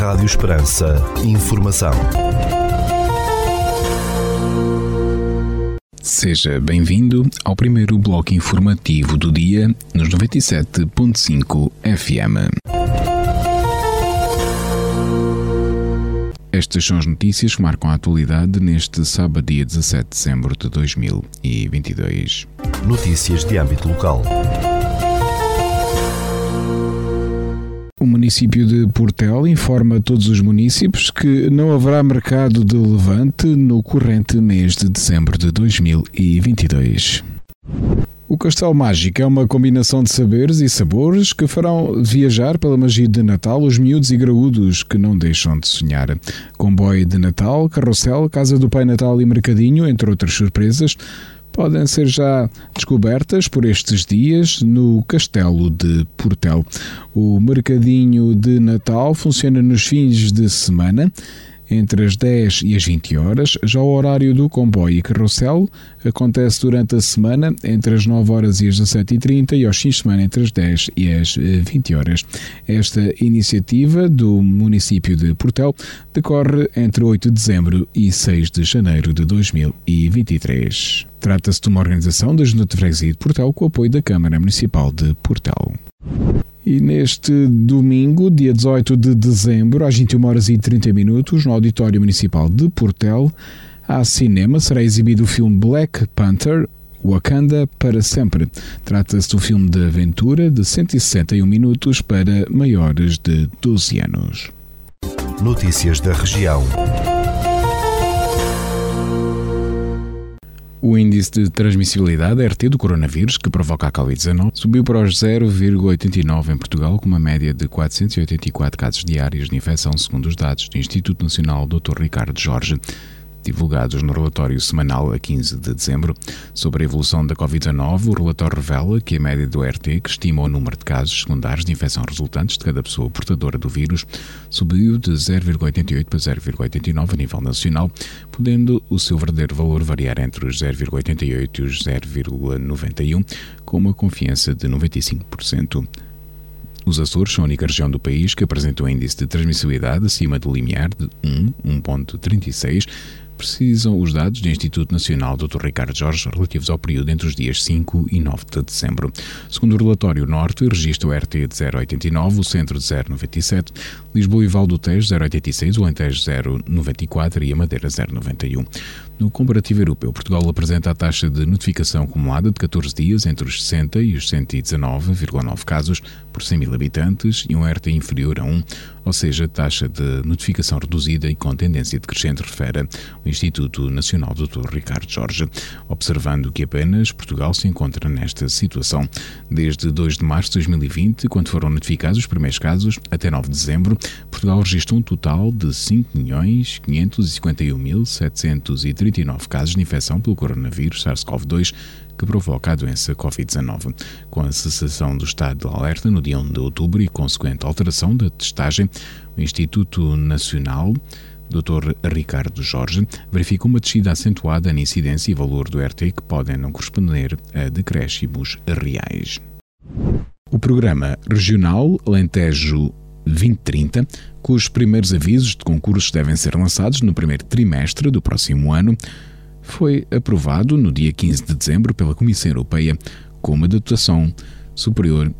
Rádio Esperança. Informação. Seja bem-vindo ao primeiro bloco informativo do dia nos 97.5 FM. Estas são as notícias que marcam a atualidade neste sábado, dia 17 de dezembro de 2022. Notícias de âmbito local. O município de Portel informa todos os municípios que não haverá mercado de levante no corrente mês de dezembro de 2022. O Castelo Mágico é uma combinação de saberes e sabores que farão viajar pela magia de Natal os miúdos e graúdos que não deixam de sonhar. Comboio de Natal, carrossel, Casa do Pai Natal e Mercadinho, entre outras surpresas, podem ser já descobertas por estes dias no Castelo de Portel. O mercadinho de Natal funciona nos fins de semana entre as 10 e as 20 horas. Já o horário do comboio e carrossel acontece durante a semana entre as 9 horas e as 17h30 e aos fins de semana entre as 10 e as 20 horas. Esta iniciativa do município de Portel decorre entre 8 de dezembro e 6 de janeiro de 2023. Trata-se de uma organização da Junta de Freguesia de Portel com o apoio da Câmara Municipal de Portel. E neste domingo, dia 18 de dezembro, às 21 horas e 30 minutos, no Auditório Municipal de Portel, há cinema, será exibido o filme Black Panther, Wakanda para sempre. Trata-se do filme de aventura de 161 minutos para maiores de 12 anos. Notícias da região. O índice de transmissibilidade RT do coronavírus, que provoca a Covid-19, subiu para os 0,89 em Portugal, com uma média de 484 casos diários de infecção, segundo os dados do Instituto Nacional Dr. Ricardo Jorge divulgados no relatório semanal a 15 de dezembro. Sobre a evolução da Covid-19, o relatório revela que a média do RT, que estima o número de casos secundários de infecção resultantes de cada pessoa portadora do vírus, subiu de 0,88 para 0,89 a nível nacional, podendo o seu verdadeiro valor variar entre os 0,88 e os 0,91, com uma confiança de 95%. Os Açores são a única região do país que apresenta um índice de transmissibilidade acima do limiar de 1, 1.36, precisam os dados do Instituto Nacional Dr. Ricardo Jorge relativos ao período entre os dias 5 e 9 de dezembro. Segundo o relatório Norte, registra o RT de 0,89, o Centro de 0,97, Lisboa e Val Tejo 0,86, o Alentejo 0,94 e a Madeira 0,91. No comparativo europeu, Portugal apresenta a taxa de notificação acumulada de 14 dias entre os 60 e os 119,9 casos por 100 mil habitantes e um RT inferior a 1, ou seja, taxa de notificação reduzida e com tendência decrescente, refere o Instituto Nacional Dr. Ricardo Jorge, observando que apenas Portugal se encontra nesta situação. Desde 2 de março de 2020, quando foram notificados os primeiros casos, até 9 de dezembro, Portugal registrou um total de 5.551.739 casos de infecção pelo coronavírus SARS-CoV-2 que provoca a doença Covid-19. Com a cessação do estado de alerta no dia 1 de outubro e consequente alteração da testagem, o Instituto Nacional Dr. Ricardo Jorge verifica uma descida acentuada na incidência e valor do RT que podem não corresponder a decréscimos reais. O programa regional Alentejo 2030, cujos primeiros avisos de concursos devem ser lançados no primeiro trimestre do próximo ano, foi aprovado no dia 15 de dezembro pela Comissão Europeia com uma dotação superior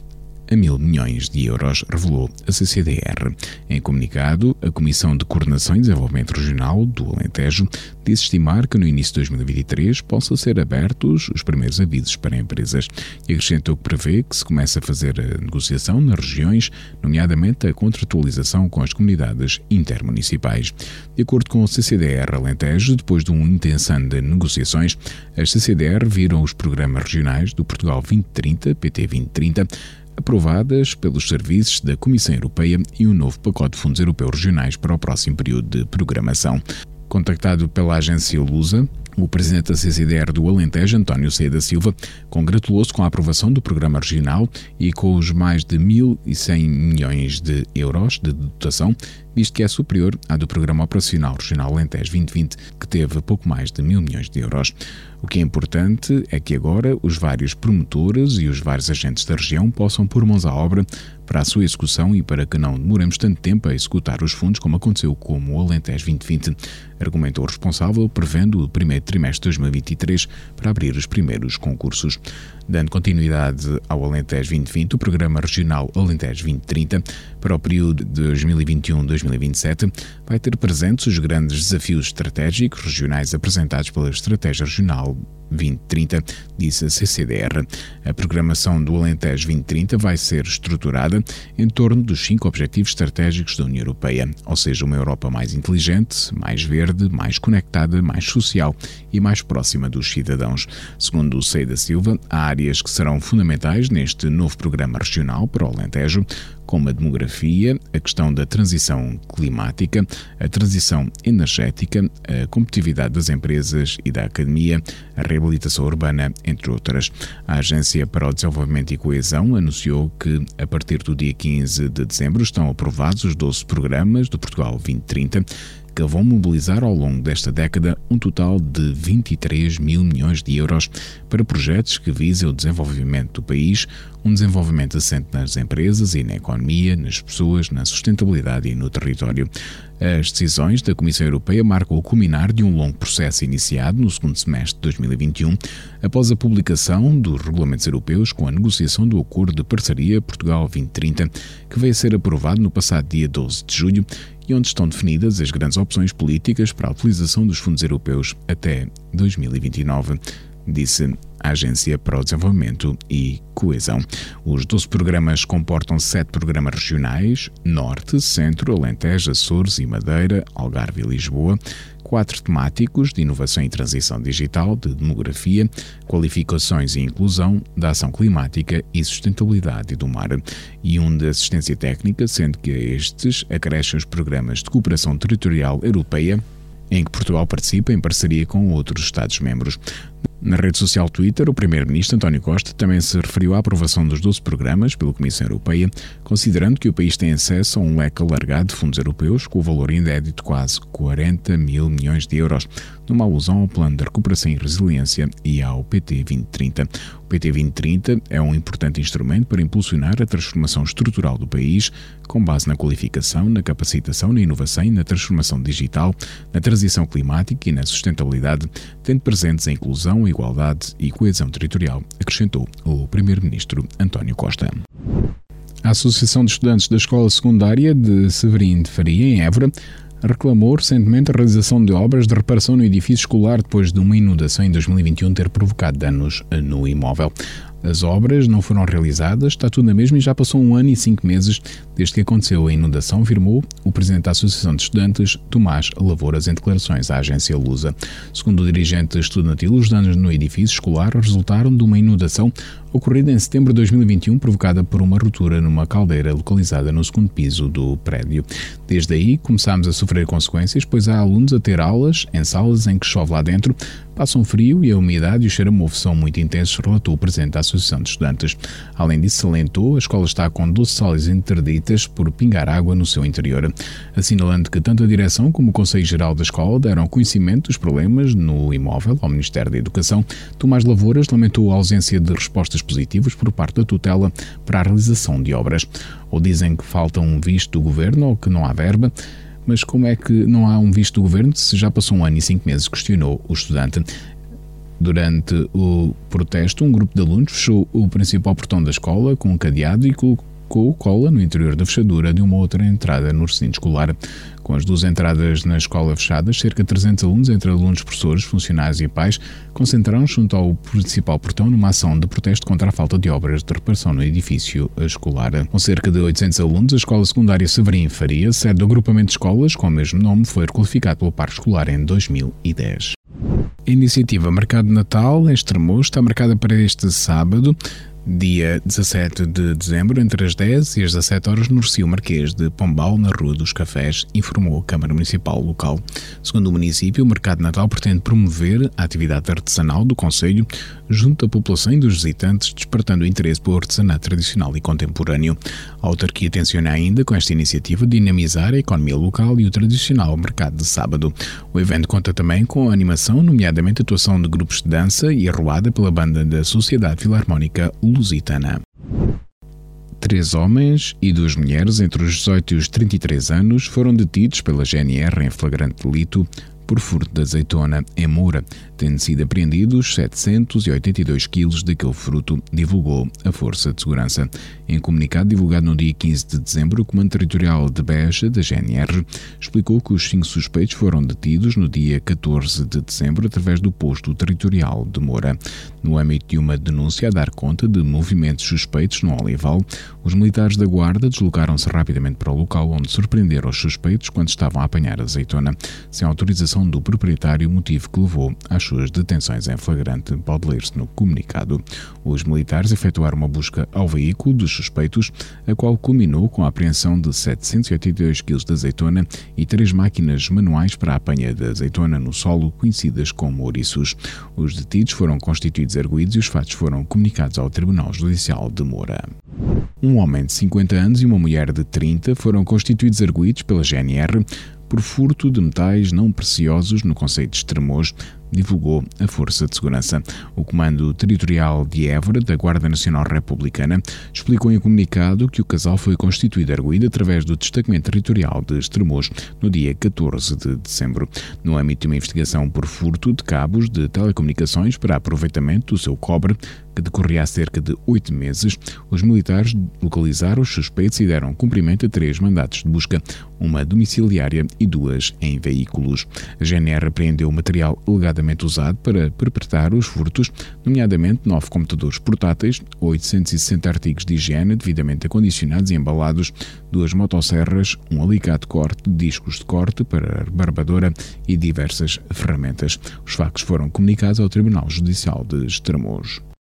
a mil milhões de euros, revelou a CCDR. Em comunicado, a Comissão de Coordenação e Desenvolvimento Regional do Alentejo disse estimar que no início de 2023 possam ser abertos os primeiros avisos para empresas e acrescentou que prevê que se comece a fazer a negociação nas regiões, nomeadamente a contratualização com as comunidades intermunicipais. De acordo com o CCDR Alentejo, depois de um intenso ano de negociações, as CCDR viram os programas regionais do Portugal 2030, PT 2030, aprovadas pelos serviços da Comissão Europeia e um novo pacote de fundos europeus regionais para o próximo período de programação. Contactado pela agência Lusa, o presidente da CCDR do Alentejo, António C. da Silva, congratulou-se com a aprovação do programa regional e com os mais de 1.100 milhões de euros de dotação visto que é superior à do Programa Operacional Regional Alentejo 2020, que teve pouco mais de mil milhões de euros. O que é importante é que agora os vários promotores e os vários agentes da região possam pôr mãos à obra para a sua execução e para que não demoremos tanto tempo a executar os fundos como aconteceu com o Alentejo 2020, argumentou o responsável, prevendo o primeiro trimestre de 2023 para abrir os primeiros concursos. Dando continuidade ao Alentejo 2020, o Programa Regional Alentejo 2030, para o período de 2021-2027, vai ter presentes os grandes desafios estratégicos regionais apresentados pela Estratégia Regional 2030, disse a CCDR. A programação do Alentejo 2030 vai ser estruturada em torno dos cinco objetivos estratégicos da União Europeia, ou seja, uma Europa mais inteligente, mais verde, mais conectada, mais social e mais próxima dos cidadãos. Segundo o Sei da Silva, há áreas que serão fundamentais neste novo programa regional para o Alentejo, como a demografia, a questão da transição climática, a transição energética, a competitividade das empresas e da academia, a reabilitação urbana, entre outras. A Agência para o Desenvolvimento e Coesão anunciou que, a partir do dia 15 de dezembro, estão aprovados os 12 programas do Portugal 2030 que vão mobilizar ao longo desta década um total de 23 mil milhões de euros para projetos que visem o desenvolvimento do país, um desenvolvimento assente nas empresas e na economia, nas pessoas, na sustentabilidade e no território. As decisões da Comissão Europeia marcam o culminar de um longo processo iniciado no segundo semestre de 2021, após a publicação dos regulamentos europeus com a negociação do Acordo de Parceria Portugal 2030, que veio a ser aprovado no passado dia 12 de julho e onde estão definidas as grandes opções políticas para a utilização dos fundos europeus até 2029 disse a Agência para o Desenvolvimento e Coesão. Os 12 programas comportam sete programas regionais: Norte, Centro, Alentejo, Açores e Madeira, Algarve e Lisboa, quatro temáticos de inovação e transição digital, de demografia, qualificações e inclusão, da ação climática e sustentabilidade do mar, e um de assistência técnica, sendo que estes acrescem os programas de cooperação territorial europeia em que Portugal participa em parceria com outros Estados-membros. Na rede social Twitter, o primeiro-ministro António Costa também se referiu à aprovação dos 12 programas pela Comissão Europeia, considerando que o país tem acesso a um leque alargado de fundos europeus com o valor inédito de quase 40 mil milhões de euros, numa alusão ao Plano de Recuperação e Resiliência e ao PT 2030. O PT 2030 é um importante instrumento para impulsionar a transformação estrutural do país, com base na qualificação, na capacitação, na inovação e na transformação digital, na transição climática e na sustentabilidade, tendo presentes a inclusão, igualdade e coesão territorial, acrescentou o Primeiro-Ministro António Costa. A Associação de Estudantes da Escola Secundária de Severim de Faria, em Évora, reclamou recentemente a realização de obras de reparação no edifício escolar depois de uma inundação em 2021 ter provocado danos no imóvel. As obras não foram realizadas, está tudo na mesma e já passou um ano e cinco meses desde que aconteceu a inundação, afirmou o presidente da Associação de Estudantes, Tomás Lavouras, em declarações à agência Lusa. Segundo o dirigente estudantil, os danos no edifício escolar resultaram de uma inundação ocorrida em setembro de 2021, provocada por uma ruptura numa caldeira localizada no segundo piso do prédio. Desde aí, começámos a sofrer consequências, pois há alunos a ter aulas em salas em que chove lá dentro, passam frio e a umidade e o cheiro a mofo são muito intensos, relatou o presidente da Associação de Estudantes. Além disso, salientou, a escola está com 12 salas interditas por pingar água no seu interior, assinalando que tanto a direção como o Conselho Geral da Escola deram conhecimento dos problemas no imóvel ao Ministério da Educação. Tomás Lavouras lamentou a ausência de respostas positivas por parte da tutela para a realização de obras. Ou dizem que falta um visto do governo ou que não há verba. Mas como é que não há um visto do governo se já passou um ano e cinco meses? Questionou o estudante. Durante o protesto, um grupo de alunos fechou o principal portão da escola com um cadeado e colocou cola no interior da fechadura de uma outra entrada no recinto escolar. Com as duas entradas na escola fechadas, cerca de 300 alunos, entre alunos, professores, funcionários e pais, concentraram-se junto ao principal portão numa ação de protesto contra a falta de obras de reparação no edifício escolar. Com cerca de 800 alunos, a Escola Secundária Severim Faria, sede do agrupamento de escolas com o mesmo nome, foi requalificado pelo Parque Escolar em 2010. A iniciativa Mercado Natal em Estremoz está marcada para este sábado, Dia 17 de dezembro, entre as 10 e as 17 horas, no Recio Marquês de Pombal, na Rua dos Cafés, informou a Câmara Municipal local. Segundo o município, o Mercado Natal pretende promover a atividade artesanal do Conselho junto à população e dos visitantes, despertando o interesse pelo artesanato tradicional e contemporâneo. A autarquia tenciona ainda, com esta iniciativa, dinamizar a economia local e o tradicional mercado de sábado. O evento conta também com animação, nomeadamente a atuação de grupos de dança e arruada pela banda da Sociedade Filarmónica Lusitana. Três homens e duas mulheres entre os 18 e os 33 anos foram detidos pela GNR em flagrante delito por furto de azeitona em Moura, tendo sido apreendidos 782 quilos daquele fruto, divulgou a Força de Segurança. Em comunicado divulgado no dia 15 de dezembro, o Comando Territorial de Beja, da GNR, explicou que os cinco suspeitos foram detidos no dia 14 de dezembro através do posto territorial de Moura. No âmbito de uma denúncia a dar conta de movimentos suspeitos no Olival, os militares da Guarda deslocaram-se rapidamente para o local onde surpreenderam os suspeitos quando estavam a apanhar azeitona, sem autorização do proprietário, motivo que levou às suas detenções em flagrante, pode ler-se no comunicado. Os militares efetuaram uma busca ao veículo dos suspeitos, a qual culminou com a apreensão de 782 kg de azeitona e três máquinas manuais para a apanha de azeitona no solo, conhecidas como ouriços. Os detidos foram constituídos arguídos e os fatos foram comunicados ao Tribunal Judicial de Moura. Um homem de 50 anos e uma mulher de 30 foram constituídos arguídos pela GNR por furto de metais não preciosos no Conselho de Estremoz, divulgou a Força de Segurança. O Comando Territorial de Évora, da Guarda Nacional Republicana, explicou em comunicado que o casal foi constituído arguído através do Destacamento Territorial de Estremoz no dia 14 de dezembro, no âmbito de uma investigação por furto de cabos de telecomunicações para aproveitamento do seu cobre, que decorria há cerca de oito meses, os militares localizaram os suspeitos e deram cumprimento a três mandatos de busca, uma domiciliária e duas em veículos. A GNR apreendeu material alegadamente usado para perpetrar os furtos, nomeadamente nove computadores portáteis, 860 artigos de higiene devidamente acondicionados e embalados, duas motosserras, um alicate de corte, discos de corte para barbadora e diversas ferramentas. Os factos foram comunicados ao Tribunal Judicial de Estremoz.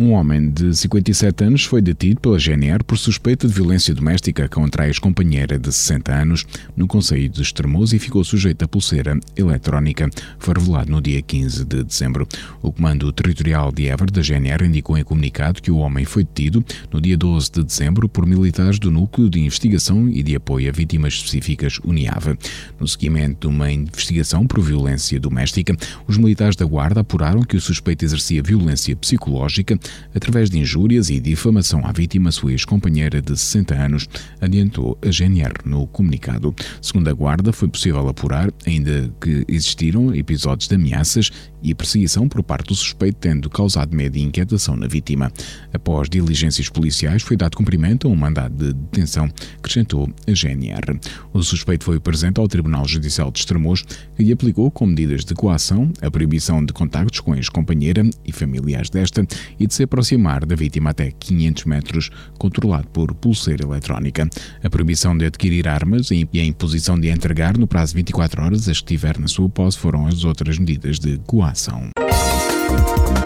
Um homem de 57 anos foi detido pela GNR por suspeita de violência doméstica contra a ex-companheira de 60 anos no Conselho de Estremoz e ficou sujeito a pulseira eletrónica. Foi revelado no dia 15 de dezembro. O Comando Territorial de Évora da GNR indicou em comunicado que o homem foi detido no dia 12 de dezembro por militares do Núcleo de Investigação e de Apoio a Vítimas Específicas UNIAVA. No seguimento de uma investigação por violência doméstica, os militares da Guarda apuraram que o suspeito exercia violência psicológica através de injúrias e difamação à vítima, sua ex-companheira de 60 anos, adiantou a GNR no comunicado. Segundo a Guarda, foi possível apurar, ainda que existiram episódios de ameaças e perseguição por parte do suspeito, tendo causado medo e inquietação na vítima. Após diligências policiais, foi dado cumprimento a um mandado de detenção, acrescentou a GNR. O suspeito foi presente ao Tribunal Judicial de Estremoz, lhe aplicou com medidas de coação a proibição de contactos com a ex-companheira e familiares desta e de se aproximar da vítima até 500 metros, controlado por pulseira eletrónica. A proibição de adquirir armas e a imposição de entregar no prazo de 24 horas as que tiver na sua posse foram as outras medidas de coação.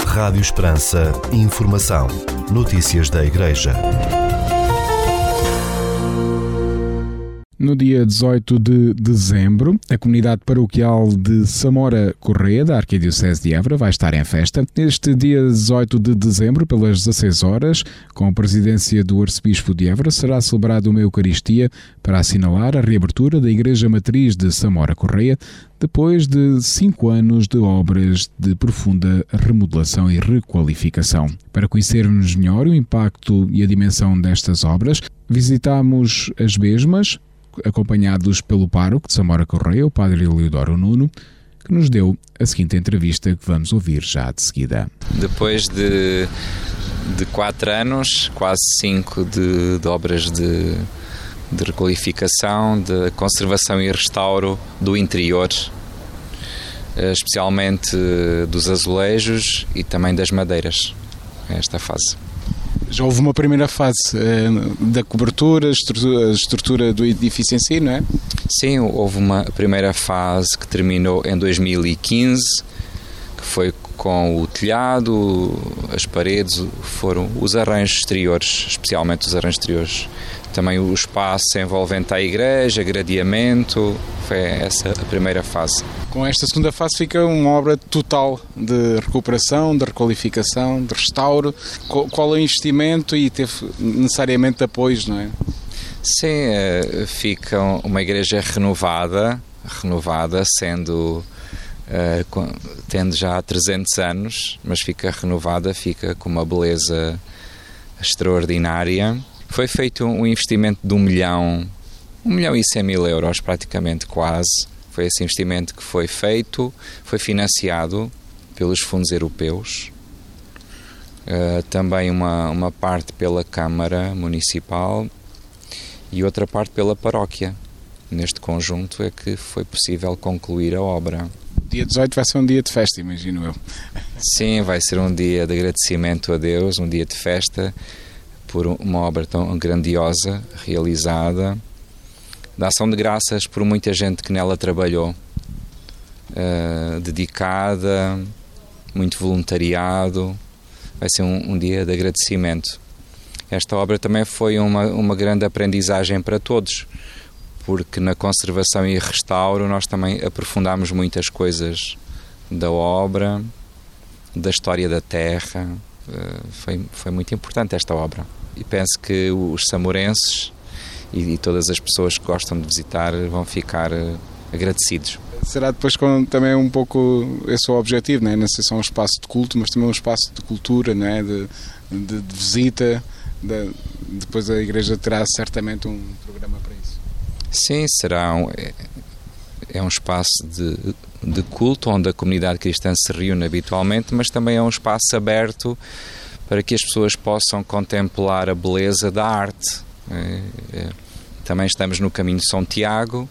Rádio Esperança. Informação. Notícias da Igreja. No dia 18 de dezembro, a comunidade paroquial de Samora Correia, da Arquidiocese de Évora, vai estar em festa. Neste dia 18 de dezembro, pelas 16 horas, com a presidência do Arcebispo de Évora, será celebrada uma Eucaristia para assinalar a reabertura da Igreja Matriz de Samora Correia, depois de cinco anos de obras de profunda remodelação e requalificação. Para conhecermos melhor o impacto e a dimensão destas obras, visitamos as mesmas, acompanhados pelo pároco de Samora Correia, o padre Eleodoro Nuno, que nos deu a seguinte entrevista que vamos ouvir já de seguida. Depois de, de quatro anos, quase cinco de, de obras de, de requalificação, de conservação e restauro do interior, eh, especialmente dos azulejos e também das madeiras, esta fase. Já houve uma primeira fase uh, da cobertura, a estrutura, a estrutura, do edifício em si, não é? Sim, houve uma primeira fase que terminou em 2015, que foi com o telhado, as paredes, foram os arranjos exteriores, especialmente os arranjos exteriores. Também o espaço envolvente à igreja, gradeamento, foi essa a primeira fase. Com esta segunda fase fica uma obra total de recuperação, de requalificação, de restauro. Qual é o investimento e teve necessariamente apoios, não é? Sim, eh, fica uma igreja renovada, renovada, sendo uh, tendo já 300 anos, mas fica renovada, fica com uma beleza extraordinária. Foi feito um investimento de um milhão, um milhão e cem mil euros praticamente quase. Foi esse investimento que foi feito, foi financiado pelos fundos europeus. Uh, também uma, uma parte pela Câmara Municipal e outra parte pela paróquia. Neste conjunto é que foi possível concluir a obra dia 18 vai ser um dia de festa, imagino eu. Sim, vai ser um dia de agradecimento a Deus, um dia de festa por uma obra tão grandiosa realizada, da ação de graças por muita gente que nela trabalhou, uh, dedicada, muito voluntariado. Vai ser um, um, dia de agradecimento. Esta obra também foi uma, uma grande aprendizagem para todos porque na conservação e restauro nós também aprofundamos muitas coisas da obra, da história da terra. Eh, foi, foi muito importante esta obra. E penso que os samorenses e, e todas as pessoas que gostam de visitar vão ficar eh, agradecidos. Será depois com, também um pouco esse o objetivo, não, é? não sei se é um espaço de culto, mas também um espaço de cultura, não é? de, de, de visita. De, depois a igreja terá certamente um programa para isso. Sim, será um, é, é um espaço de, de culto onde a comunidade cristã se reúne habitualmente, mas também é um espaço aberto para que as pessoas possam contemplar a beleza da arte. É, é, também estamos no caminho de São Tiago,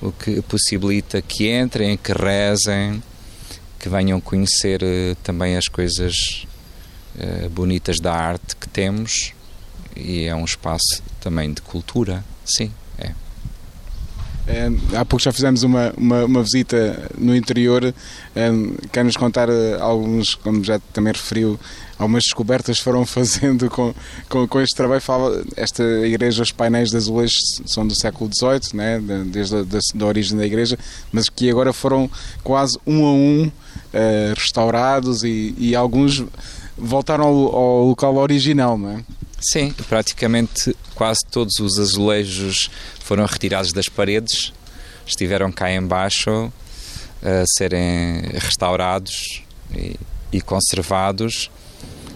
o que possibilita que entrem, que rezem, que venham conhecer uh, também as coisas uh, bonitas da arte que temos e é um espaço também de cultura, sim. Eh, há pouco já fizemos uma, uma, uma visita no interior. Eh, quer nos contar eh, alguns, como já também referiu, algumas descobertas foram fazendo com, com, com, este trabalho. Fala, esta igreja, os painéis de azulejos são do século XVIII, né, desde a da, da origem da igreja, mas que agora foram quase um a um uh, restaurados e, e, alguns voltaram ao, ao local original, não é? Sim, praticamente quase todos os azulejos foram retirados das paredes, estiveram cá embaixo a serem restaurados e, e conservados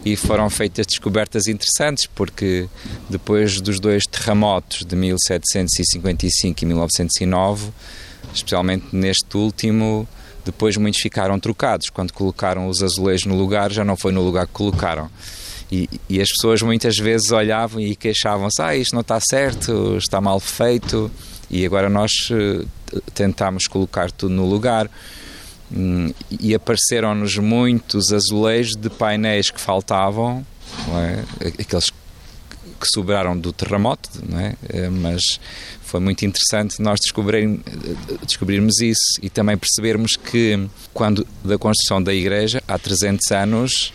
e foram feitas descobertas interessantes porque depois dos dois terremotos de 1755 e 1909, especialmente neste último, depois muitos ficaram trocados. Quando colocaram os azulejos no lugar, já não foi no lugar que colocaram. E, e as pessoas muitas vezes olhavam e queixavam-se: ah, isto não está certo, está mal feito. E agora nós uh, tentámos colocar tudo no lugar. Hum, e apareceram-nos muitos azulejos de painéis que faltavam, é? aqueles que sobraram do terremoto, é? Eh, mas foi muito interessante nós descobrir, descobrirmos isso e também percebermos que quando da construção da igreja há 300 anos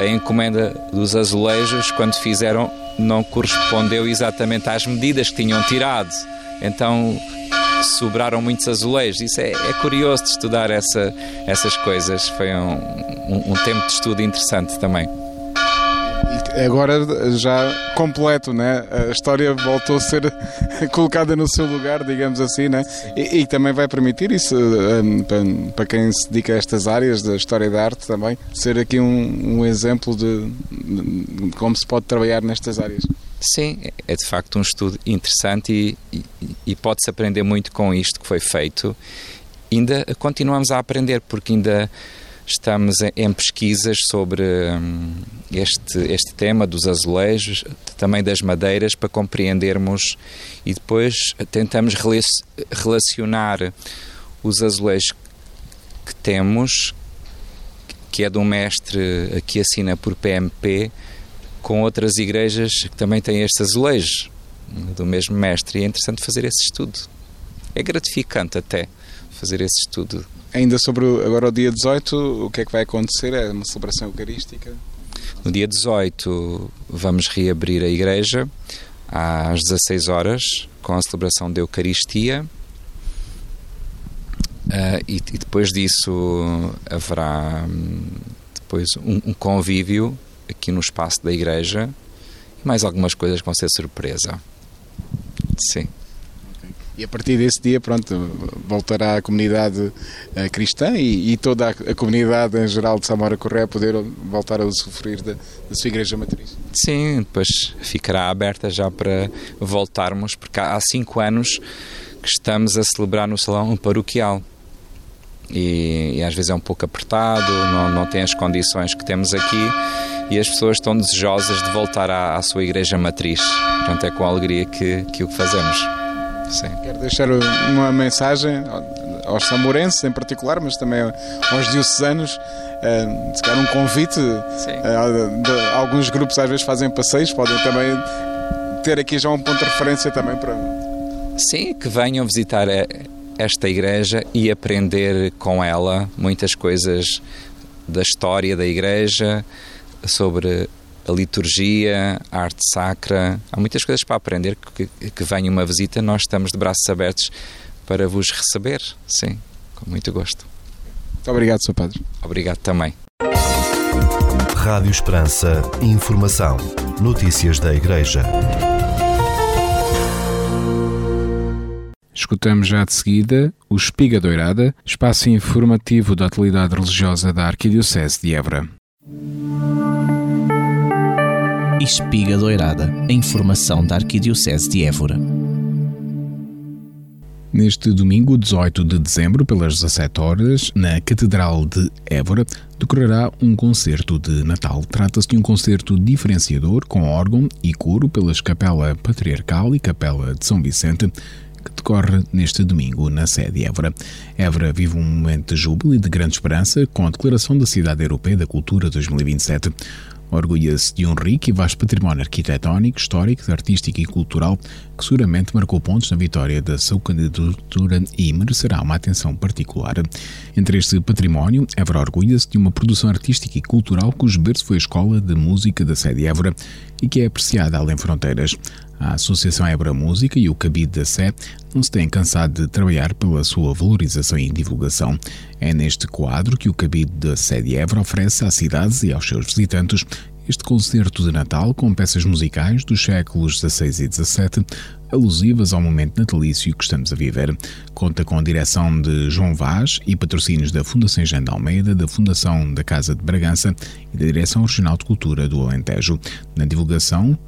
a encomenda dos azulejos, quando fizeram, não correspondeu exatamente às medidas que tinham tirado. Então sobraram muitos azulejos. Isso é, é curioso de estudar essa, essas coisas. Foi um, um, um tempo de estudo interessante também agora já completo, né? A história voltou a ser colocada no seu lugar, digamos assim, né? E, e também vai permitir isso um, para, para, quem se dedica a estas áreas da história da arte também, ser aqui um, um exemplo de, de, como se pode trabalhar nestas áreas. Sim, é de facto um estudo interessante e, e, e pode-se aprender muito com isto que foi feito. Ainda continuamos a aprender, porque ainda Estamos em pesquisas sobre hum, este, este tema dos azulejos, também das madeiras, para compreendermos e depois tentamos relacionar os azulejos que temos, que é de um mestre que assina por PMP, com outras igrejas que também têm estes azulejos, do mesmo mestre. E é interessante fazer esse estudo. É gratificante até fazer esse estudo. Ainda sobre agora o dia 18, o que é que vai acontecer? É uma celebração eucarística? No dia 18 vamos reabrir a igreja às 16 horas com a celebração da Eucaristia. Uh, e, e, depois disso haverá hum, depois um, um, convívio aqui no espaço da igreja e mais algumas coisas que vão ser surpresa. Sim. E a partir desse dia, pronto, voltará a comunidade uh, cristã e, e, toda a, a, comunidade em geral de Samora Correia a poder voltar a usufruir da, da, sua igreja matriz. Sim, depois ficará aberta já para voltarmos, porque há cinco anos que estamos a celebrar no salão paroquial. E, e, às vezes é um pouco apertado, não, não tem as condições que temos aqui e as pessoas estão desejosas de voltar à, à sua igreja matriz. Portanto, é com alegria que, que o fazemos. Sim. Quero deixar uma mensagem aos samorenses em particular, mas também aos diocesanos, eh, se calhar um convite. Eh, de, alguns grupos às vezes fazem passeios, podem também ter aqui já um ponto de referência também para. Sim, que venham visitar esta igreja e aprender com ela muitas coisas da história da igreja, sobre a liturgia, a arte sacra. Há muitas coisas para aprender. Que, que venha uma visita, nós estamos de braços abertos para vos receber. Sim, com muito gosto. Muito obrigado, Sr. Padre. Obrigado também. Rádio Esperança. Informação. Notícias da Igreja. Escutamos já de seguida o Espiga Doirada, espaço informativo da atualidade religiosa da Arquidiocese de Évora. Espiga Doirada, a informação da Arquidiocese de Évora. Neste domingo, 18 de dezembro, pelas 17 horas, na Catedral de Évora, decorrerá um concerto de Natal. Trata-se de um concerto diferenciador com órgão e coro pelas Capela Patriarcal e Capela de São Vicente, que decorre neste domingo na sede Évora. Évora vive um momento de júbilo e de grande esperança com a declaração da Cidade Europeia da Cultura 2027 orgulha-se de um rico e vasto património arquitetónico, histórico, artístico e cultural que seguramente marcou pontos na vitória da sua candidatura e merecerá uma atenção particular. Entre este património, Évora orgulha-se de uma produção artística e cultural cujo berço foi a Escola de Música da sede Évora e que é apreciada além fronteiras. A Associação Évora Música e o Cabide da Sé não se têm cansado de trabalhar pela sua valorização e divulgação. É neste quadro que o Cabide da Sé de Évora oferece às cidades e aos seus visitantes este concerto de Natal com peças musicais dos séculos XVI e XVII, alusivas ao momento natalício que estamos a viver. Conta com a direção de João Vaz e patrocínios da Fundação Jean de Almeida, da Fundação da Casa de Bragança e da Direção Regional de Cultura do Alentejo. Na divulgação,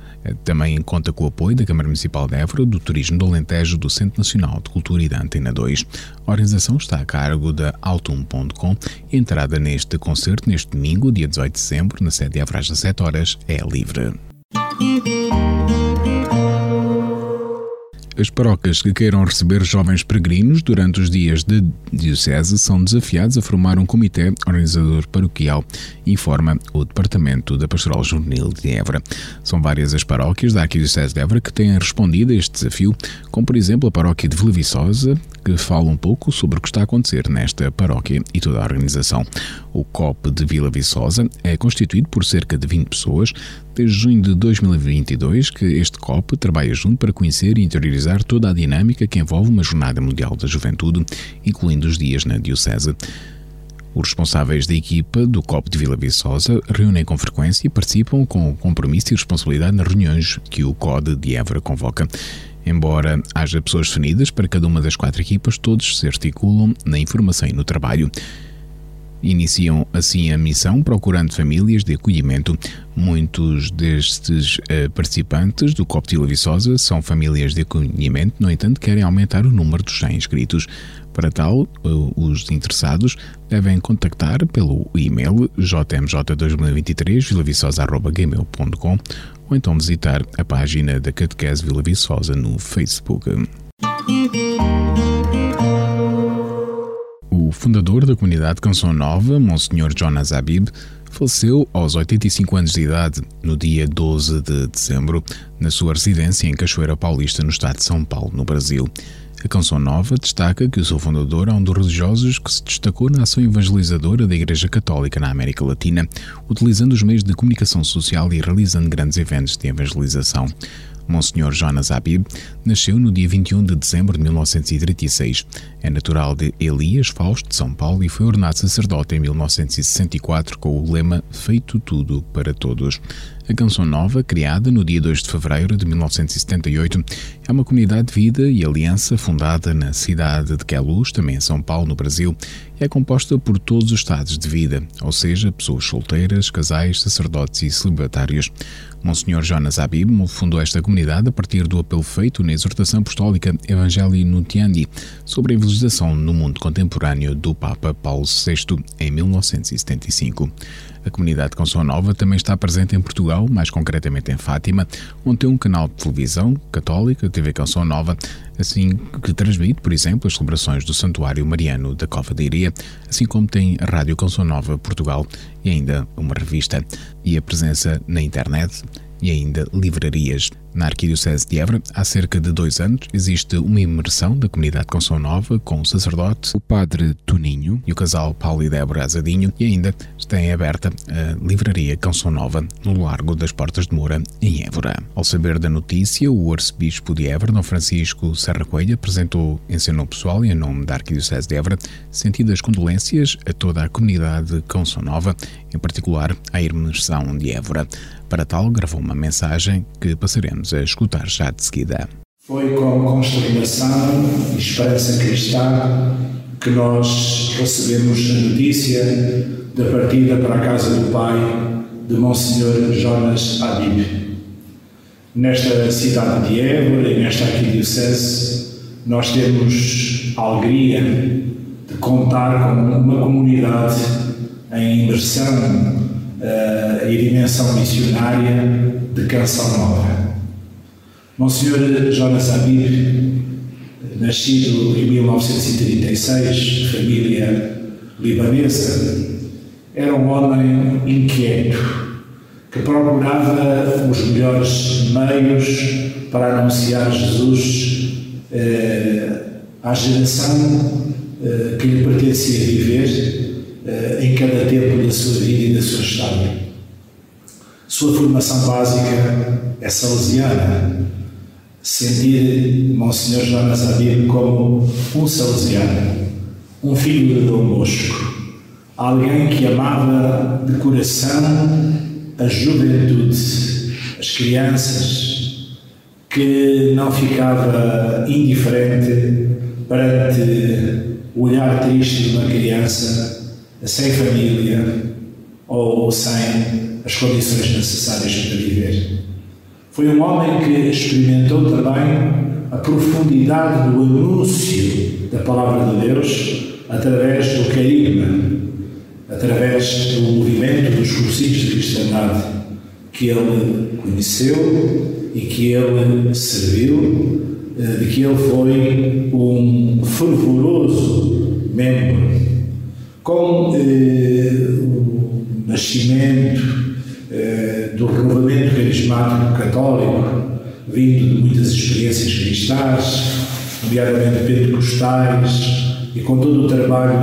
também conta com o apoio da Câmara Municipal de Évora, do Turismo do Alentejo, do Centro Nacional de Cultura e da Antena 2. A organização está a cargo da Altum.com entrada neste concerto, neste domingo, dia 18 de dezembro, na sede de Évora às 17 horas, é livre. As paróquias que queiram receber jovens peregrinos durante os dias de Diocese são desafiados a formar um comitê organizador paroquial, informa o Departamento da Pastoral Juvenil de Évora. São várias as paróquias da Arquidiocese de Évora que têm respondido a este desafio, como por exemplo a paróquia de Vila Viçosa, que fala um pouco sobre o que está a acontecer nesta paróquia e toda a organização. O COP de Vila Viçosa é constituído por cerca de 20 pessoas, desde junho de 2022 que este COP trabalha junto para conhecer e interiorizar toda a dinâmica que envolve uma Jornada Mundial da Juventude, incluindo os dias na Diocese. Os responsáveis da equipa do COP de Vila Viçosa reúnem com frequência e participam com compromisso e responsabilidade nas reuniões que o CODE de Évora convoca. Embora haja pessoas definidas para cada uma das quatro equipas, todos se articulam na informação e no trabalho. Iniciam assim a missão procurando famílias de acolhimento. Muitos destes uh, participantes do COP de Viçosa são famílias de acolhimento, no entanto, querem aumentar o número dos 100 inscritos. Para tal, uh, os interessados devem contactar pelo e-mail jmj2023vilaviçosa.gmail.com ou então visitar a página da Catequese Vila Viçosa no Facebook. O fundador da comunidade Canção Nova, Monsenhor Jonas Habib, faleceu aos 85 anos de idade no dia 12 de dezembro, na sua residência em Cachoeira Paulista, no estado de São Paulo, no Brasil. A Canção Nova destaca que o seu fundador é um dos religiosos que se destacou na ação evangelizadora da Igreja Católica na América Latina, utilizando os meios de comunicação social e realizando grandes eventos de evangelização. Monsenhor Jonas Habib nasceu no dia 21 de dezembro de 1936. É natural de Elias Fausto, de São Paulo, e foi ordenado sacerdote em 1964 com o lema Feito Tudo para Todos. A Canção Nova, criada no dia 2 de fevereiro de 1978, é uma comunidade de vida e aliança fundada na cidade de Queluz, também em São Paulo, no Brasil, é composta por todos os estados de vida, ou seja, pessoas solteiras, casais, sacerdotes e celibatários. Monsenhor Jonas Abib fundou esta comunidade a partir do apelo feito na exortação apostólica Evangelii Nuntiandi sobre a evangelização no mundo contemporâneo do Papa Paulo VI em 1975. A comunidade Canção Nova também está presente em Portugal, mais concretamente em Fátima, onde tem um canal de televisão católica, TV Canção Nova, assim que transmite, por exemplo, as celebrações do Santuário Mariano da Cova de Iria, assim como tem a Rádio Canção Nova Portugal e ainda uma revista. E a presença na internet e ainda livrarias. Na Arquidiocese de Évora, há cerca de dois anos, existe uma imersão da comunidade Canção Nova com o sacerdote, o padre Toninho e o casal Paulo e Débora Azadinho e ainda está em aberta a livraria Canção Nova no Largo das Portas de Moura, em Évora. Ao saber da notícia, o arcebispo de Évora, Dom Francisco Serra Coelho, apresentou em seu nome pessoal e em nome da Arquidiocese de Évora sentidas condolências a toda a comunidade Canção Nova, em particular à imersão de Évora. Para tal, gravou uma mensagem que passaremos a escutar já de seguida. Foi com consternação e esperança cristã que nós recebemos a notícia da partida para a casa do Pai de Monsenhor Jonas Adib. Nesta cidade de Évora e nesta arquidiocese, nós temos a alegria de contar com uma comunidade em imersão uh, e dimensão missionária de Canção Nova. Monsenhor Jonas Abir, nascido em 1936, família libanesa, era um homem inquieto que procurava os melhores meios para anunciar Jesus eh, à geração eh, que lhe pertencia viver em cada tempo da sua vida e da sua história. Sua formação básica é salesiana. Sentir Monsenhor Jonas Abib como um salesiano, um filho de Dom Bosco, alguém que amava de coração a juventude, as crianças, que não ficava indiferente perante o olhar triste de uma criança sem família ou sem as condições necessárias para viver. Foi um homem que experimentou também a profundidade do anúncio da palavra de Deus através do carisma, através do movimento dos cursinhos de cristandade que ele conheceu e que ele serviu, eh, de que ele foi um fervoroso membro com eh, o nascimento eh, do renovamento carismático católico, vindo de muitas experiências cristãs, nomeadamente pentecostais, e com todo o trabalho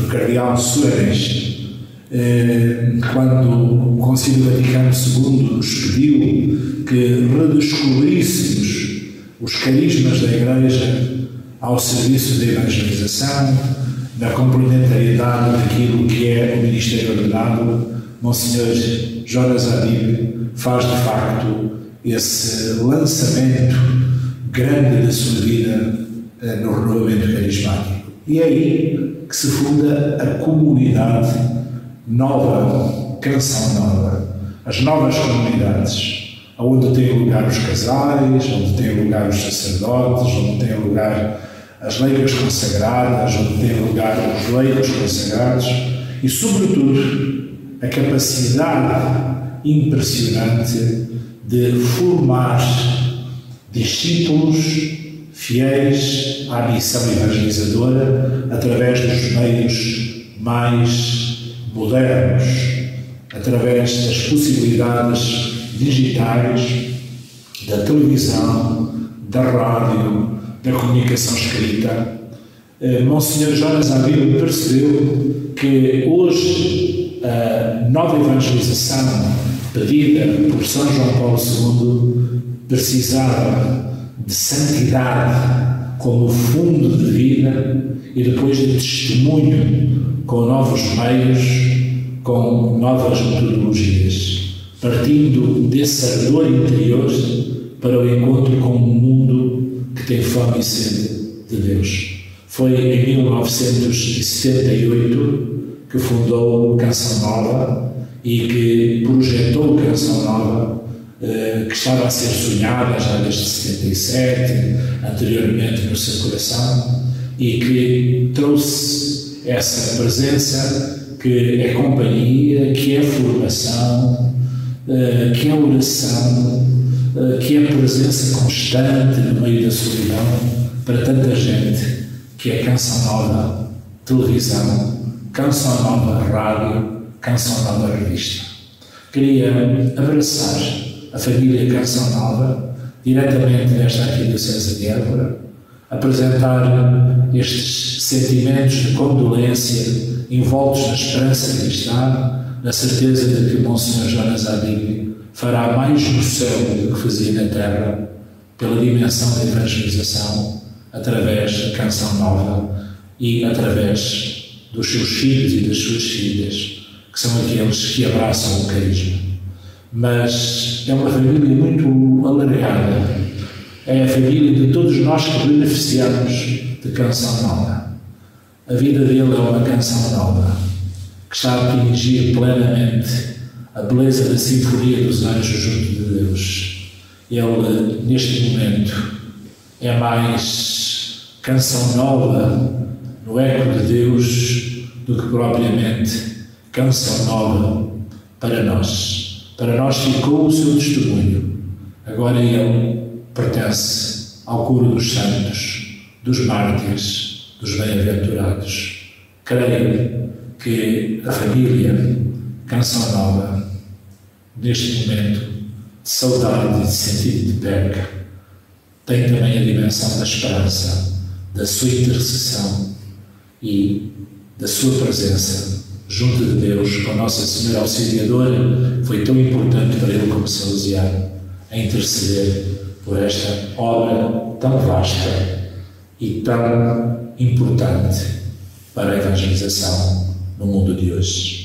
do cardeal Soares, eh, quando o Concílio Vaticano II nos pediu que redescobríssemos os carismas da Igreja ao serviço da evangelização, da complementariedade daquilo que é o Ministério Ordenado, Monsenhor Jonas Adib faz de facto esse lançamento grande da sua vida eh, no renovamento carismático. E é aí que se funda a comunidade nova, canção nova, as novas comunidades, onde têm lugar os casais, onde têm lugar os sacerdotes, onde têm lugar as leigos consagradas, onde tem lugar os leigos consagrados e, sobretudo, a capacidade impressionante de formar discípulos fiéis à missão evangelizadora através dos meios mais modernos, através das possibilidades digitais, da televisão, da rádio, da comunicação escrita, eh, Monsenhor Jonas Abílio percebeu que hoje a nova evangelização pedida por São João Paulo II precisava de santidade como fundo de vida e depois de testemunho com novos meios, com novas metodologias, partindo desse ardor interior para o encontro com um mundo que tem fome e sede de Deus. Foi em 1978 que fundou Canção Nova e que projetou Canção Nova, eh, que estava a ser sonhada já desde 77, anteriormente no seu coração, e que trouxe essa presença que é companhia, que é formação, eh, que é oração, que é presença constante no meio da solidão para tanta gente, que é Canção Nova televisão, Canção Nova rádio, Canção Nova revista. Queria abraçar a família Canção Nova, diretamente desta Arquidiocese de Évora, apresentar estes sentimentos de condolência envoltos na esperança cristã, na certeza de que o Monsenhor Jonas Abílio fará mais no céu do que fazia na terra, pela dimensão da evangelização, através da canção nova e através dos seus filhos e das suas filhas, que são aqueles que abraçam o carisma. Mas é uma família muito alargada. É a família de todos nós que beneficiamos de canção nova. A vida dele é uma canção nova, que está a atingir plenamente a beleza da sinfonia dos anjos junto de Deus. Ele, neste momento, é mais canção nova no eco de Deus do que propriamente canção nova para nós. Para nós ficou o seu testemunho. Agora ele pertence ao coro dos santos, dos mártires, dos bem-aventurados. Creio que a família Canção Nova, neste momento de saudade e de sentido de perca, tem também a dimensão da esperança, da sua intercessão e da sua presença junto de Deus com Nossa Senhora Auxiliadora, foi tão importante para ele como salesiano a interceder por esta obra tão vasta e tão importante para a evangelização no mundo de hoje.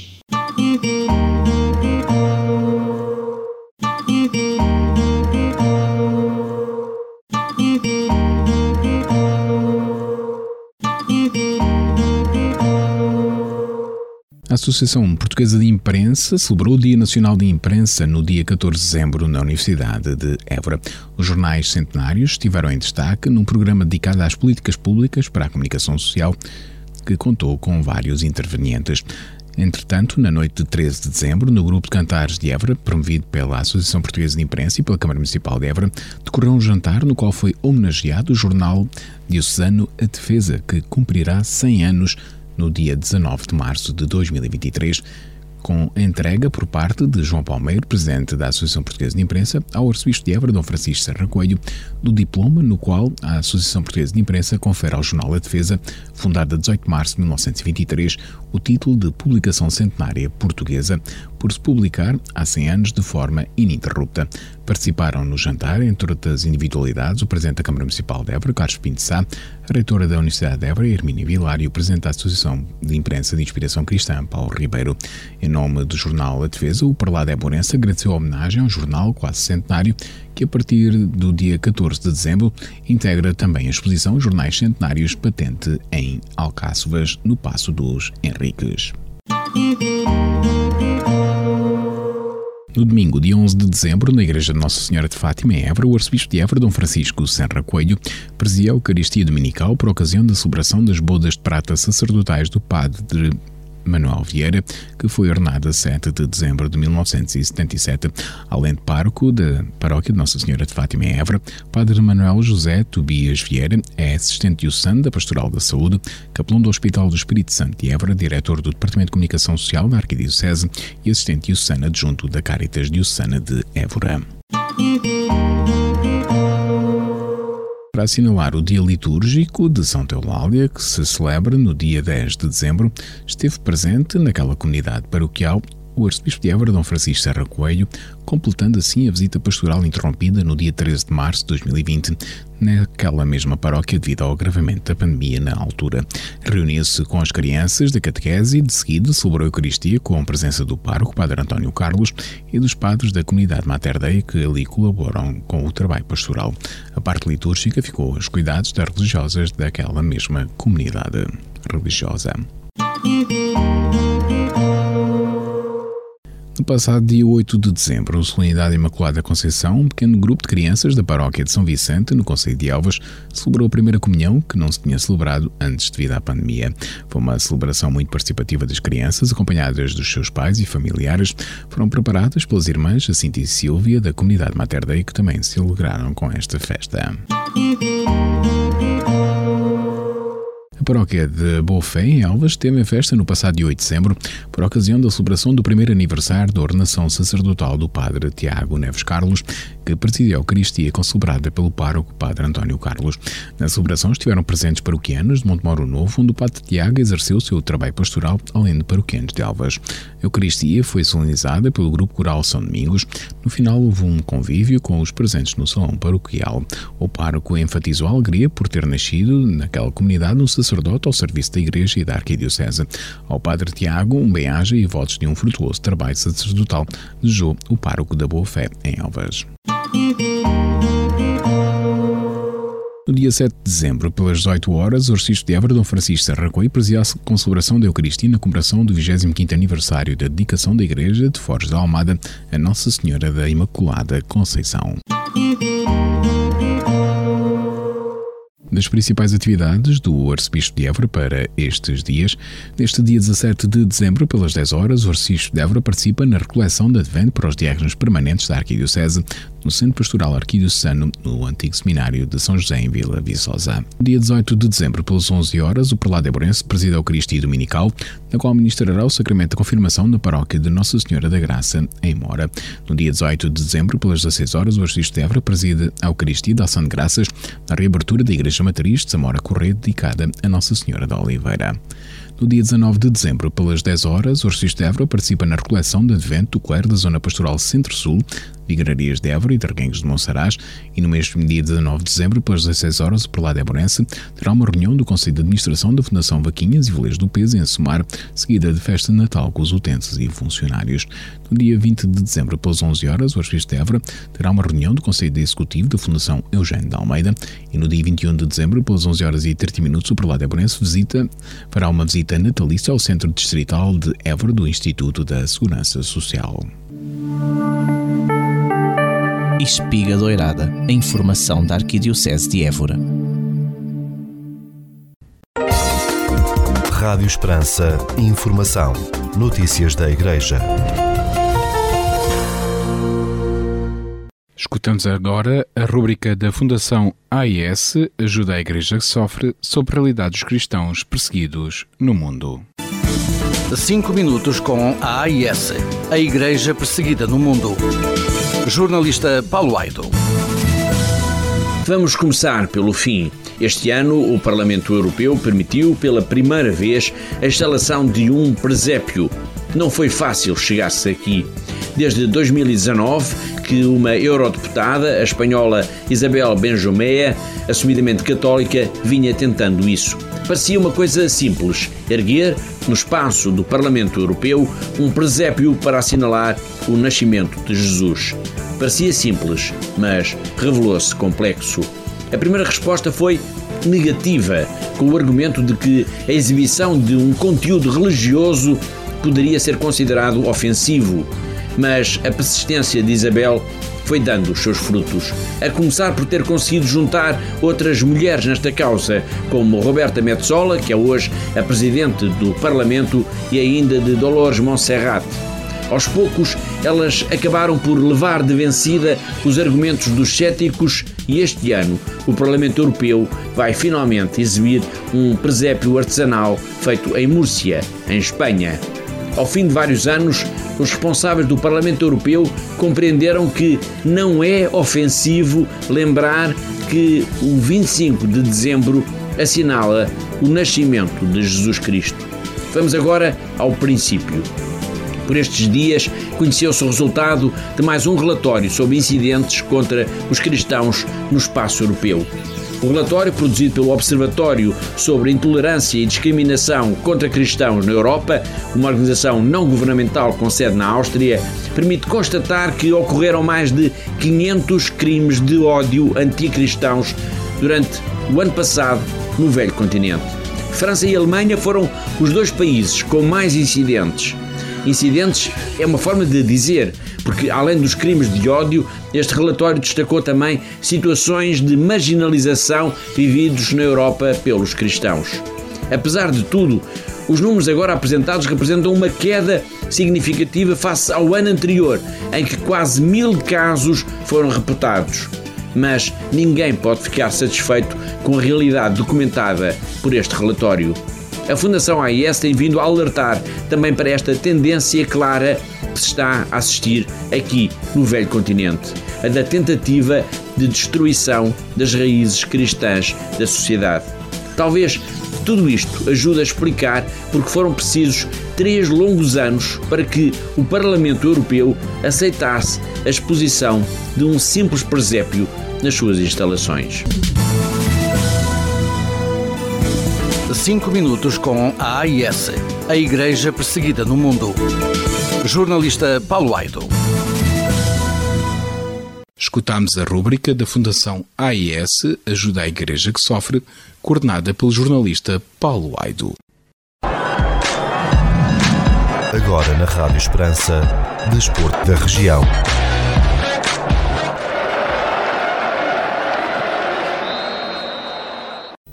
Associação Portuguesa de Imprensa celebrou o Dia Nacional de Imprensa no dia 14 de dezembro na Universidade de Évora. Os jornais centenários estiveram em destaque num programa dedicado às políticas públicas para a comunicação social que contou com vários intervenientes. Entretanto, na noite de 13 de dezembro, no grupo de cantares de Évora, promovido pela Associação Portuguesa de Imprensa e pela Câmara Municipal de Évora, decorreu um jantar no qual foi homenageado o jornal diocesano A Defesa, que cumprirá 100 anos no dia 19 de março de 2023, com entrega por parte de João Palmeiro, presidente da Associação Portuguesa de Imprensa, ao arcebispo de Évora, Dom Francisco Serra Coelho, do diploma no qual a Associação Portuguesa de Imprensa confere ao jornal A Defesa, fundada a 18 de março de 1923, o título de Publicação Centenária Portuguesa, por se publicar há 100 anos de forma ininterrupta. Participaram no jantar, entre outras individualidades, o Presidente da Câmara Municipal de Évora, Carlos Pinto Sá, a Reitora da Universidade de Évora, Hermínia Vilar, e o Presidente da Associação de Imprensa de Inspiração Cristã, Paulo Ribeiro. Em nome do jornal A Defesa, o Parlado Éborense agradeceu a homenagem ao jornal quase centenário, que a partir do dia 14 de dezembro integra também a exposição Jornais Centenários patente em Alcáçovas, no Passo dos Henriques. No domingo, dia 11 de dezembro, na Igreja de Nossa Senhora de Fátima, em Évora, o arcebispo de Évora, Dom Francisco Serra Coelho, presidia a Eucaristia Dominical por ocasião da celebração das bodas de prata sacerdotais do padre Manuel Vieira, que foi ordenado a 7 de dezembro de 1977, além de pároco da Paróquia de Nossa Senhora de Fátima em Évora, Padre Manuel José Tobias Vieira é assistente diocesano da Pastoral da Saúde, capelão do Hospital do Espírito Santo de Évora, diretor do Departamento de Comunicação Social da Arquidiocese e assistente diocesano adjunto da Caritas Diocesana de Évora. Para assinalar o dia litúrgico de São Teulália, que se celebra no dia 10 de dezembro, esteve presente naquela comunidade paroquial o arcebispo de Évora, Dom Francisco Serra Coelho, completando assim a visita pastoral interrompida no dia 13 de março de 2020, naquela mesma paróquia devido ao agravamento da pandemia na altura. Reuniu-se com as crianças da catequese e, de seguida, celebrou a Eucaristia com a presença do pároco, Padre António Carlos, e dos padres da comunidade Mater Dei que ali colaboram com o trabalho pastoral. A parte litúrgica ficou aos cuidados das religiosas daquela mesma comunidade religiosa. No passado dia 8 de dezembro, a Solenidade Imaculada Conceição, um pequeno grupo de crianças da paróquia de São Vicente, no Conselho de Elvas, celebrou a primeira comunhão que não se tinha celebrado antes devido à pandemia. Foi uma celebração muito participativa das crianças, acompanhadas dos seus pais e familiares. Foram preparadas pelas irmãs Jacinta e Silvia, da comunidade Mater Dei, que também se alegraram com esta festa paróquia de Boa Fé, em Elvas, teve a festa no passado dia 8 de dezembro, por ocasião da celebração do primeiro aniversário da ordenação sacerdotal do padre Tiago Neves Carlos, que presidiu a Eucaristia concelebrada pelo pároco Padre António Carlos. Na celebração estiveram presentes paroquianos de Montemoro Novo, onde o Padre Tiago exerceu seu trabalho pastoral, além de paroquianos de Elvas. A Eucaristia foi solenizada pelo Grupo Coral São Domingos. No final houve um convívio com os presentes no salão paroquial. O pároco enfatizou a alegria por ter nascido naquela comunidade um sacerdote ao serviço da Igreja e da Arquidiocese. Ao Padre Tiago, um bem-aja e votos de um frutuoso trabalho sacerdotal, desejou o pároco da Boa Fé em Elvas. No dia 7 de dezembro, pelas 18 horas, o Arcisto de Évora, Dom Francisco Serracoi, presidiu a celebração da Eucaristia na comemoração do 25º aniversário da dedicação da Igreja de Forges da Almada a Nossa Senhora da Imaculada Conceição. das principais atividades do Arcebispo de Évora para estes dias. Neste dia 17 de dezembro, pelas 10 horas, o Arcebispo de Évora participa na recoleção de advento para os diáconos permanentes da Arquidiocese no Centro Pastoral Arquidiocesano, no antigo seminário de São José, em Vila Viçosa. No dia 18 de dezembro, pelas 11 horas, o prelado Eborense preside a Eucaristia Dominical, na qual ministrará o sacramento da confirmação na paróquia de Nossa Senhora da Graça, em Mora. No dia 18 de dezembro, pelas 16 horas, o Arcebispo de Évora preside a Eucaristia da Ação de Graças na reabertura da Igreja Matriz de Zamora Correia, dedicada a Nossa Senhora da Oliveira. No dia 19 de dezembro, pelas 10 horas, o Arcebispo de Évora participa na recoleção de advento do clero da Zona Pastoral Centro-Sul, Vigararias de Évora e Targuenhos de Monsaraz, e no mesmo dia 19 de dezembro, pelas 16 horas, o Prelado Eborense terá uma reunião do Conselho de Administração da Fundação Vaquinhas e Veleiros do Peso em Somar, seguida de festa de Natal com os utentes e funcionários. No dia 20 de dezembro, pelas 11 horas, o Arcebispo de Évora terá uma reunião do Conselho Executivo da Fundação Eugênio de Almeida, e no dia 21 de dezembro, pelas 11 horas e 30 minutos, o Prelado Eborense visita, fará uma visita natalícia ao Centro Distrital de Évora do Instituto da Segurança Social. Espiga Doirada, a informação da Arquidiocese de Évora. Rádio Esperança, informação, notícias da Igreja. Escutamos agora a rúbrica da Fundação AIS Ajuda a Igreja que Sofre sobre a realidade dos cristãos perseguidos no mundo. Cinco minutos com a AIS, a Igreja Perseguida no Mundo. Jornalista Paulo Aido. Vamos começar pelo fim. Este ano, o Parlamento Europeu permitiu pela primeira vez a instalação de um presépio. Não foi fácil chegar-se aqui. Desde 2019, que uma eurodeputada, a espanhola Isabel Benjumea, assumidamente católica, vinha tentando isso. Parecia uma coisa simples: erguer, no espaço do Parlamento Europeu, um presépio para assinalar o nascimento de Jesus. Parecia simples, mas revelou-se complexo. A primeira resposta foi negativa, com o argumento de que a exibição de um conteúdo religioso poderia ser considerado ofensivo. Mas a persistência de Isabel foi dando os seus frutos, a começar por ter conseguido juntar outras mulheres nesta causa, como Roberta Metsola, que é hoje a presidente do Parlamento, e ainda de Dolores Montserrat. Aos poucos, elas acabaram por levar de vencida os argumentos dos céticos e este ano o Parlamento Europeu vai finalmente exibir um presépio artesanal feito em Múrcia, em Espanha. Ao fim de vários anos, os responsáveis do Parlamento Europeu compreenderam que não é ofensivo lembrar que o 25 de dezembro assinala o nascimento de Jesus Cristo. Vamos agora ao princípio. Por estes dias, conheceu-se o resultado de mais um relatório sobre incidentes contra os cristãos no espaço europeu. O relatório, produzido pelo Observatório sobre Intolerância e Discriminação contra Cristãos na Europa, uma organização não governamental com sede na Áustria, permite constatar que ocorreram mais de 500 crimes de ódio anticristãos durante o ano passado no velho continente. França e Alemanha foram os dois países com mais incidentes. Incidentes é uma forma de dizer, porque além dos crimes de ódio, este relatório destacou também situações de marginalização vividos na Europa pelos cristãos. Apesar de tudo, os números agora apresentados representam uma queda significativa face ao ano anterior, em que quase mil casos foram reportados. Mas ninguém pode ficar satisfeito com a realidade documentada por este relatório. A Fundação AIS tem vindo a alertar também para esta tendência clara que se está a assistir aqui no velho continente, a da tentativa de destruição das raízes cristãs da sociedade. Talvez tudo isto ajude a explicar porque foram precisos três longos anos para que o Parlamento Europeu aceitasse a exposição de um simples presépio nas suas instalações. 5 minutos com a AIS, a Igreja Perseguida no Mundo. Jornalista Paulo Aido. Escutámos a rúbrica da Fundação AIS Ajuda à Igreja que Sofre, coordenada pelo jornalista Paulo Aido. Agora na Rádio Esperança, Desporto da Região.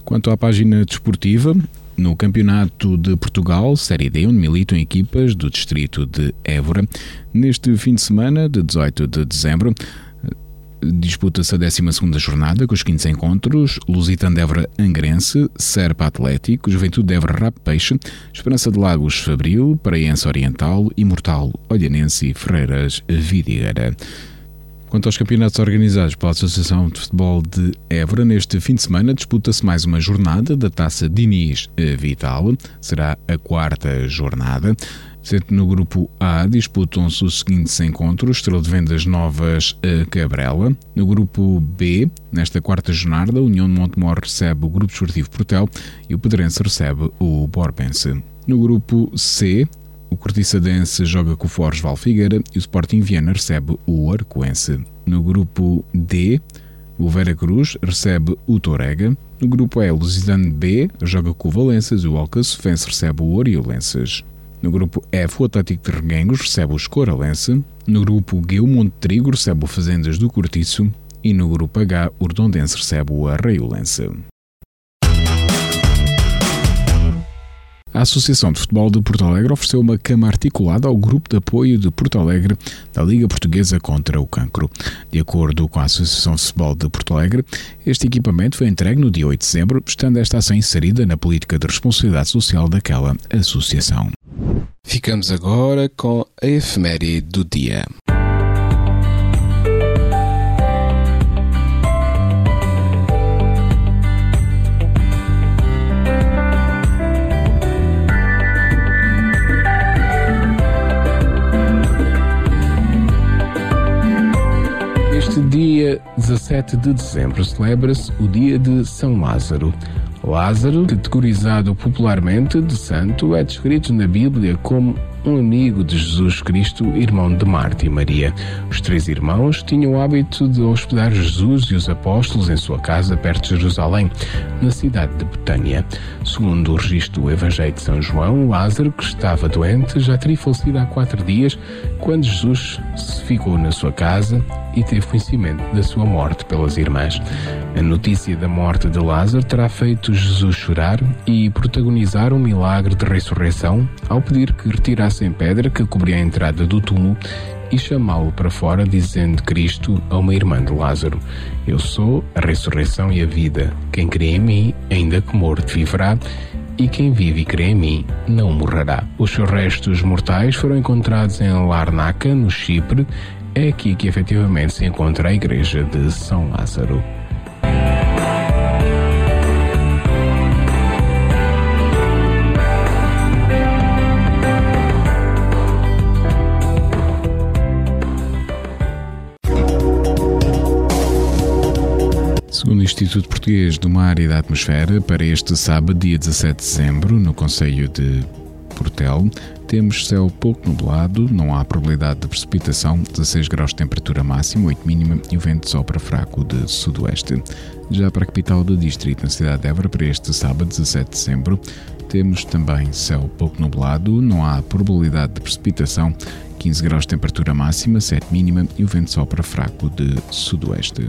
Quanto à página desportiva, no Campeonato de Portugal, Série D, onde militam equipas do distrito de Évora, neste fim de semana, de 18 de dezembro, disputa-se a 12 jornada com os quintos encontros Lusitano de Évora Angrense, Serpa Atlético, Juventude de Évora Rap Peixe, Esperança de Lagos Fabril, Paraense Oriental, Imortal Olhanense e Ferreiras Vidigueira. Quanto aos campeonatos organizados pela Associação de Futebol de Évora, neste fim de semana disputa-se mais uma jornada da Taça Diniz Vital. Será a quarta jornada. No grupo A disputam-se os seguintes encontros: Estrela de Vendas Novas Cabrela. No grupo B, nesta quarta jornada, a União de Montemor recebe o Grupo Esportivo Portel e o Pedrense recebe o Borbense. No grupo C, o Cortiçadense joga com o Forges Valfigueira e o Sporting Viana recebe o Arcoense. No grupo D, o Vera Cruz recebe o Torega. No grupo E, o Lusitano B joga com o Valenças e o Alcacefense recebe o Oriolenses. No grupo F, o Atlético de Reguengos recebe o Escoralense. No grupo G, o Monte Trigo recebe o Fazendas do Cortiço. E no grupo H, o Redondense recebe o Arraiolense. A Associação de Futebol de Porto Alegre ofereceu uma cama articulada ao Grupo de Apoio de Porto Alegre da Liga Portuguesa contra o Cancro. De acordo com a Associação de Futebol de Porto Alegre, este equipamento foi entregue no dia 8 de dezembro, estando esta ação inserida na política de responsabilidade social daquela associação. Ficamos agora com a efeméride do dia. Este dia 17 de dezembro celebra-se o dia de São Lázaro. Lázaro, categorizado popularmente de santo, é descrito na Bíblia como um amigo de Jesus Cristo, irmão de Marta e Maria. Os três irmãos tinham o hábito de hospedar Jesus e os apóstolos em sua casa perto de Jerusalém, na cidade de Betânia. Segundo o registro do Evangelho de São João, Lázaro, que estava doente, já teria falecido há quatro dias, quando Jesus ficou na sua casa e teve conhecimento da sua morte pelas irmãs. A notícia da morte de Lázaro terá feito Jesus chorar e protagonizar um milagre de ressurreição ao pedir que retirassem pedra que cobria a entrada do túmulo e chamá-lo para fora, dizendo Cristo a uma irmã de Lázaro: Eu sou a ressurreição e a vida. Quem crê em mim, ainda que morto, viverá. E quem vive e crê em mim não morrerá. Os seus restos mortais foram encontrados em Larnaca, no Chipre. É aqui que efetivamente se encontra a igreja de São Lázaro. Instituto Português do Mar e da Atmosfera, para este sábado, dia 17 de dezembro, no Conselho de Portel, temos céu pouco nublado, não há probabilidade de precipitação, 16 graus de temperatura máxima, 8 mínima e o vento sopra fraco de sudoeste. Já para a capital do distrito, na cidade de Évora, para este sábado, 17 de dezembro, temos também céu pouco nublado, não há probabilidade de precipitação, 15 graus de temperatura máxima, 7 mínima e o vento sopra fraco de sudoeste.